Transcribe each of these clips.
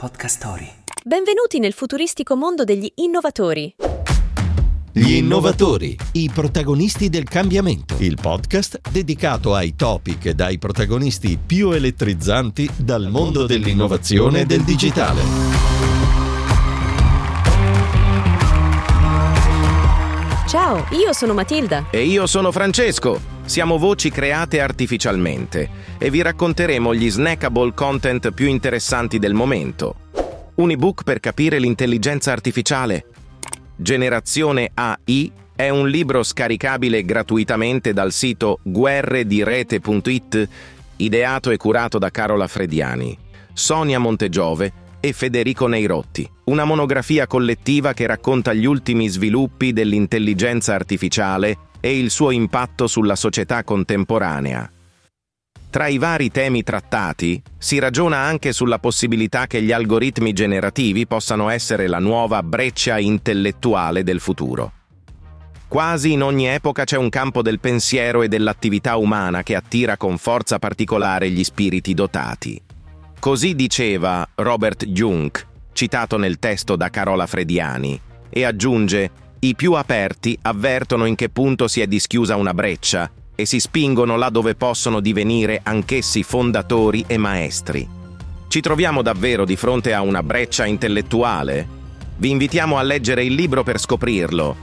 Podcast Story. Benvenuti nel futuristico mondo degli innovatori. Gli innovatori, i protagonisti del cambiamento. Il podcast dedicato ai topic e ai protagonisti più elettrizzanti dal mondo dell'innovazione e del digitale. Ciao, io sono Matilda. E io sono Francesco. Siamo voci create artificialmente e vi racconteremo gli snackable content più interessanti del momento. Un ebook per capire l'intelligenza artificiale. Generazione AI è un libro scaricabile gratuitamente dal sito guerredirete.it, ideato e curato da Carola Frediani, Sonia Montegiove e Federico Neirotti, una monografia collettiva che racconta gli ultimi sviluppi dell'intelligenza artificiale e il suo impatto sulla società contemporanea. Tra i vari temi trattati si ragiona anche sulla possibilità che gli algoritmi generativi possano essere la nuova breccia intellettuale del futuro. Quasi in ogni epoca c'è un campo del pensiero e dell'attività umana che attira con forza particolare gli spiriti dotati. Così diceva Robert Jung, citato nel testo da Carola Frediani, e aggiunge i più aperti avvertono in che punto si è dischiusa una breccia e si spingono là dove possono divenire anch'essi fondatori e maestri. Ci troviamo davvero di fronte a una breccia intellettuale? Vi invitiamo a leggere il libro per scoprirlo.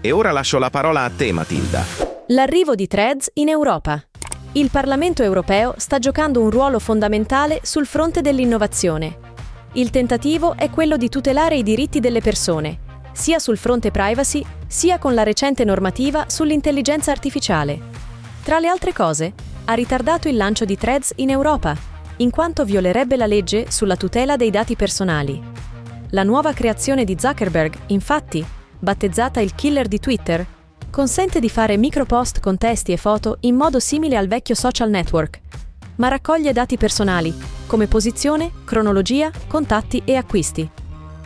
E ora lascio la parola a te, Matilda. L'arrivo di Threads in Europa. Il Parlamento europeo sta giocando un ruolo fondamentale sul fronte dell'innovazione. Il tentativo è quello di tutelare i diritti delle persone, sia sul fronte privacy, sia con la recente normativa sull'intelligenza artificiale. Tra le altre cose, ha ritardato il lancio di Threads in Europa, in quanto violerebbe la legge sulla tutela dei dati personali. La nuova creazione di Zuckerberg, infatti, battezzata il killer di Twitter, consente di fare micropost con testi e foto in modo simile al vecchio social network, ma raccoglie dati personali, come posizione, cronologia, contatti e acquisti.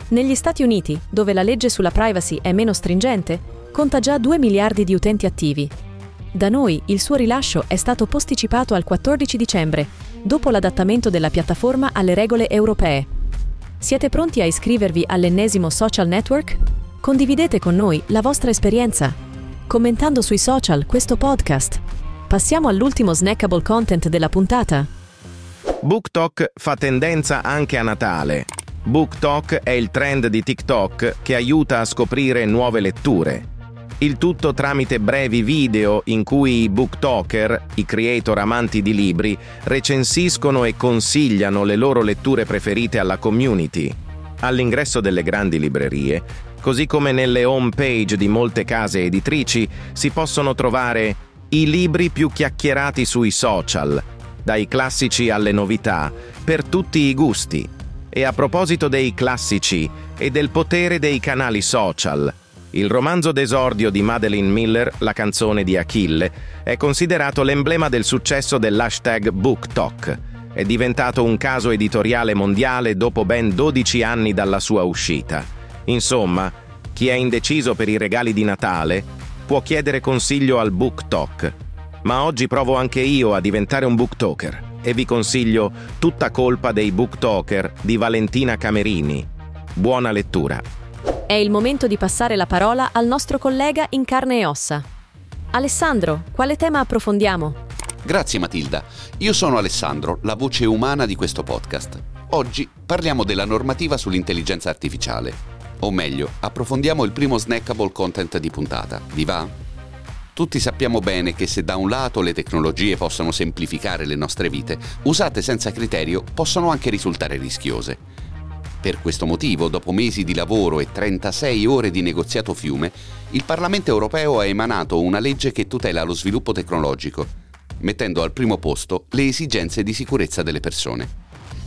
Negli Stati Uniti, dove la legge sulla privacy è meno stringente, conta già 2 miliardi di utenti attivi. Da noi il suo rilascio è stato posticipato al 14 dicembre, dopo l'adattamento della piattaforma alle regole europee. Siete pronti a iscrivervi all'ennesimo social network? Condividete con noi la vostra esperienza, commentando sui social questo podcast. Passiamo all'ultimo snackable content della puntata. BookTok fa tendenza anche a Natale. BookTok è il trend di TikTok che aiuta a scoprire nuove letture. Il tutto tramite brevi video in cui i booktalker, i creator amanti di libri, recensiscono e consigliano le loro letture preferite alla community. All'ingresso delle grandi librerie, così come nelle home page di molte case editrici, si possono trovare i libri più chiacchierati sui social, dai classici alle novità, per tutti i gusti. E a proposito dei classici e del potere dei canali social, il romanzo d'esordio di Madeleine Miller, La canzone di Achille, è considerato l'emblema del successo dell'hashtag BookTok. È diventato un caso editoriale mondiale dopo ben 12 anni dalla sua uscita. Insomma, chi è indeciso per i regali di Natale può chiedere consiglio al BookTok. Ma oggi provo anche io a diventare un booktalker e vi consiglio Tutta colpa dei booktalker di Valentina Camerini. Buona lettura. È il momento di passare la parola al nostro collega in carne e ossa. Alessandro, quale tema approfondiamo? Grazie Matilda. Io sono Alessandro, la voce umana di questo podcast. Oggi parliamo della normativa sull'intelligenza artificiale. O meglio, approfondiamo il primo snackable content di puntata. Vi va? Tutti sappiamo bene che se da un lato le tecnologie possono semplificare le nostre vite, usate senza criterio possono anche risultare rischiose. Per questo motivo, dopo mesi di lavoro e 36 ore di negoziato fiume, il Parlamento europeo ha emanato una legge che tutela lo sviluppo tecnologico, mettendo al primo posto le esigenze di sicurezza delle persone.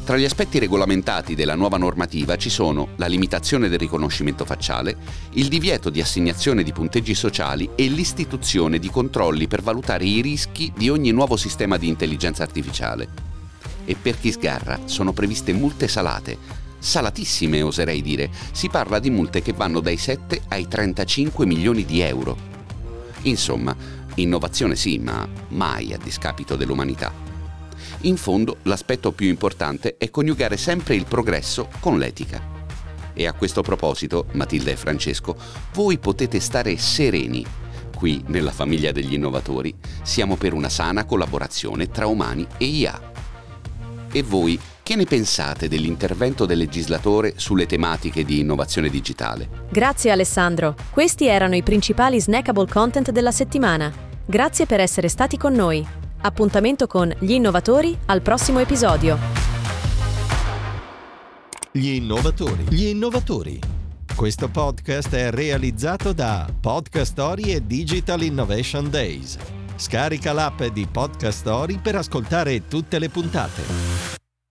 Tra gli aspetti regolamentati della nuova normativa ci sono la limitazione del riconoscimento facciale, il divieto di assegnazione di punteggi sociali e l'istituzione di controlli per valutare i rischi di ogni nuovo sistema di intelligenza artificiale. E per chi sgarra sono previste multe salate, salatissime oserei dire, si parla di multe che vanno dai 7 ai 35 milioni di euro. Insomma, innovazione sì, ma mai a discapito dell'umanità. In fondo, l'aspetto più importante è coniugare sempre il progresso con l'etica. E a questo proposito, Matilda e Francesco, voi potete stare sereni. Qui, nella famiglia degli innovatori, siamo per una sana collaborazione tra umani e IA. E voi, che ne pensate dell'intervento del legislatore sulle tematiche di innovazione digitale? Grazie Alessandro. Questi erano i principali snackable content della settimana. Grazie per essere stati con noi. Appuntamento con Gli innovatori al prossimo episodio. Gli innovatori. Gli innovatori. Questo podcast è realizzato da Podcast Story e Digital Innovation Days. Scarica l'app di Podcast Story per ascoltare tutte le puntate.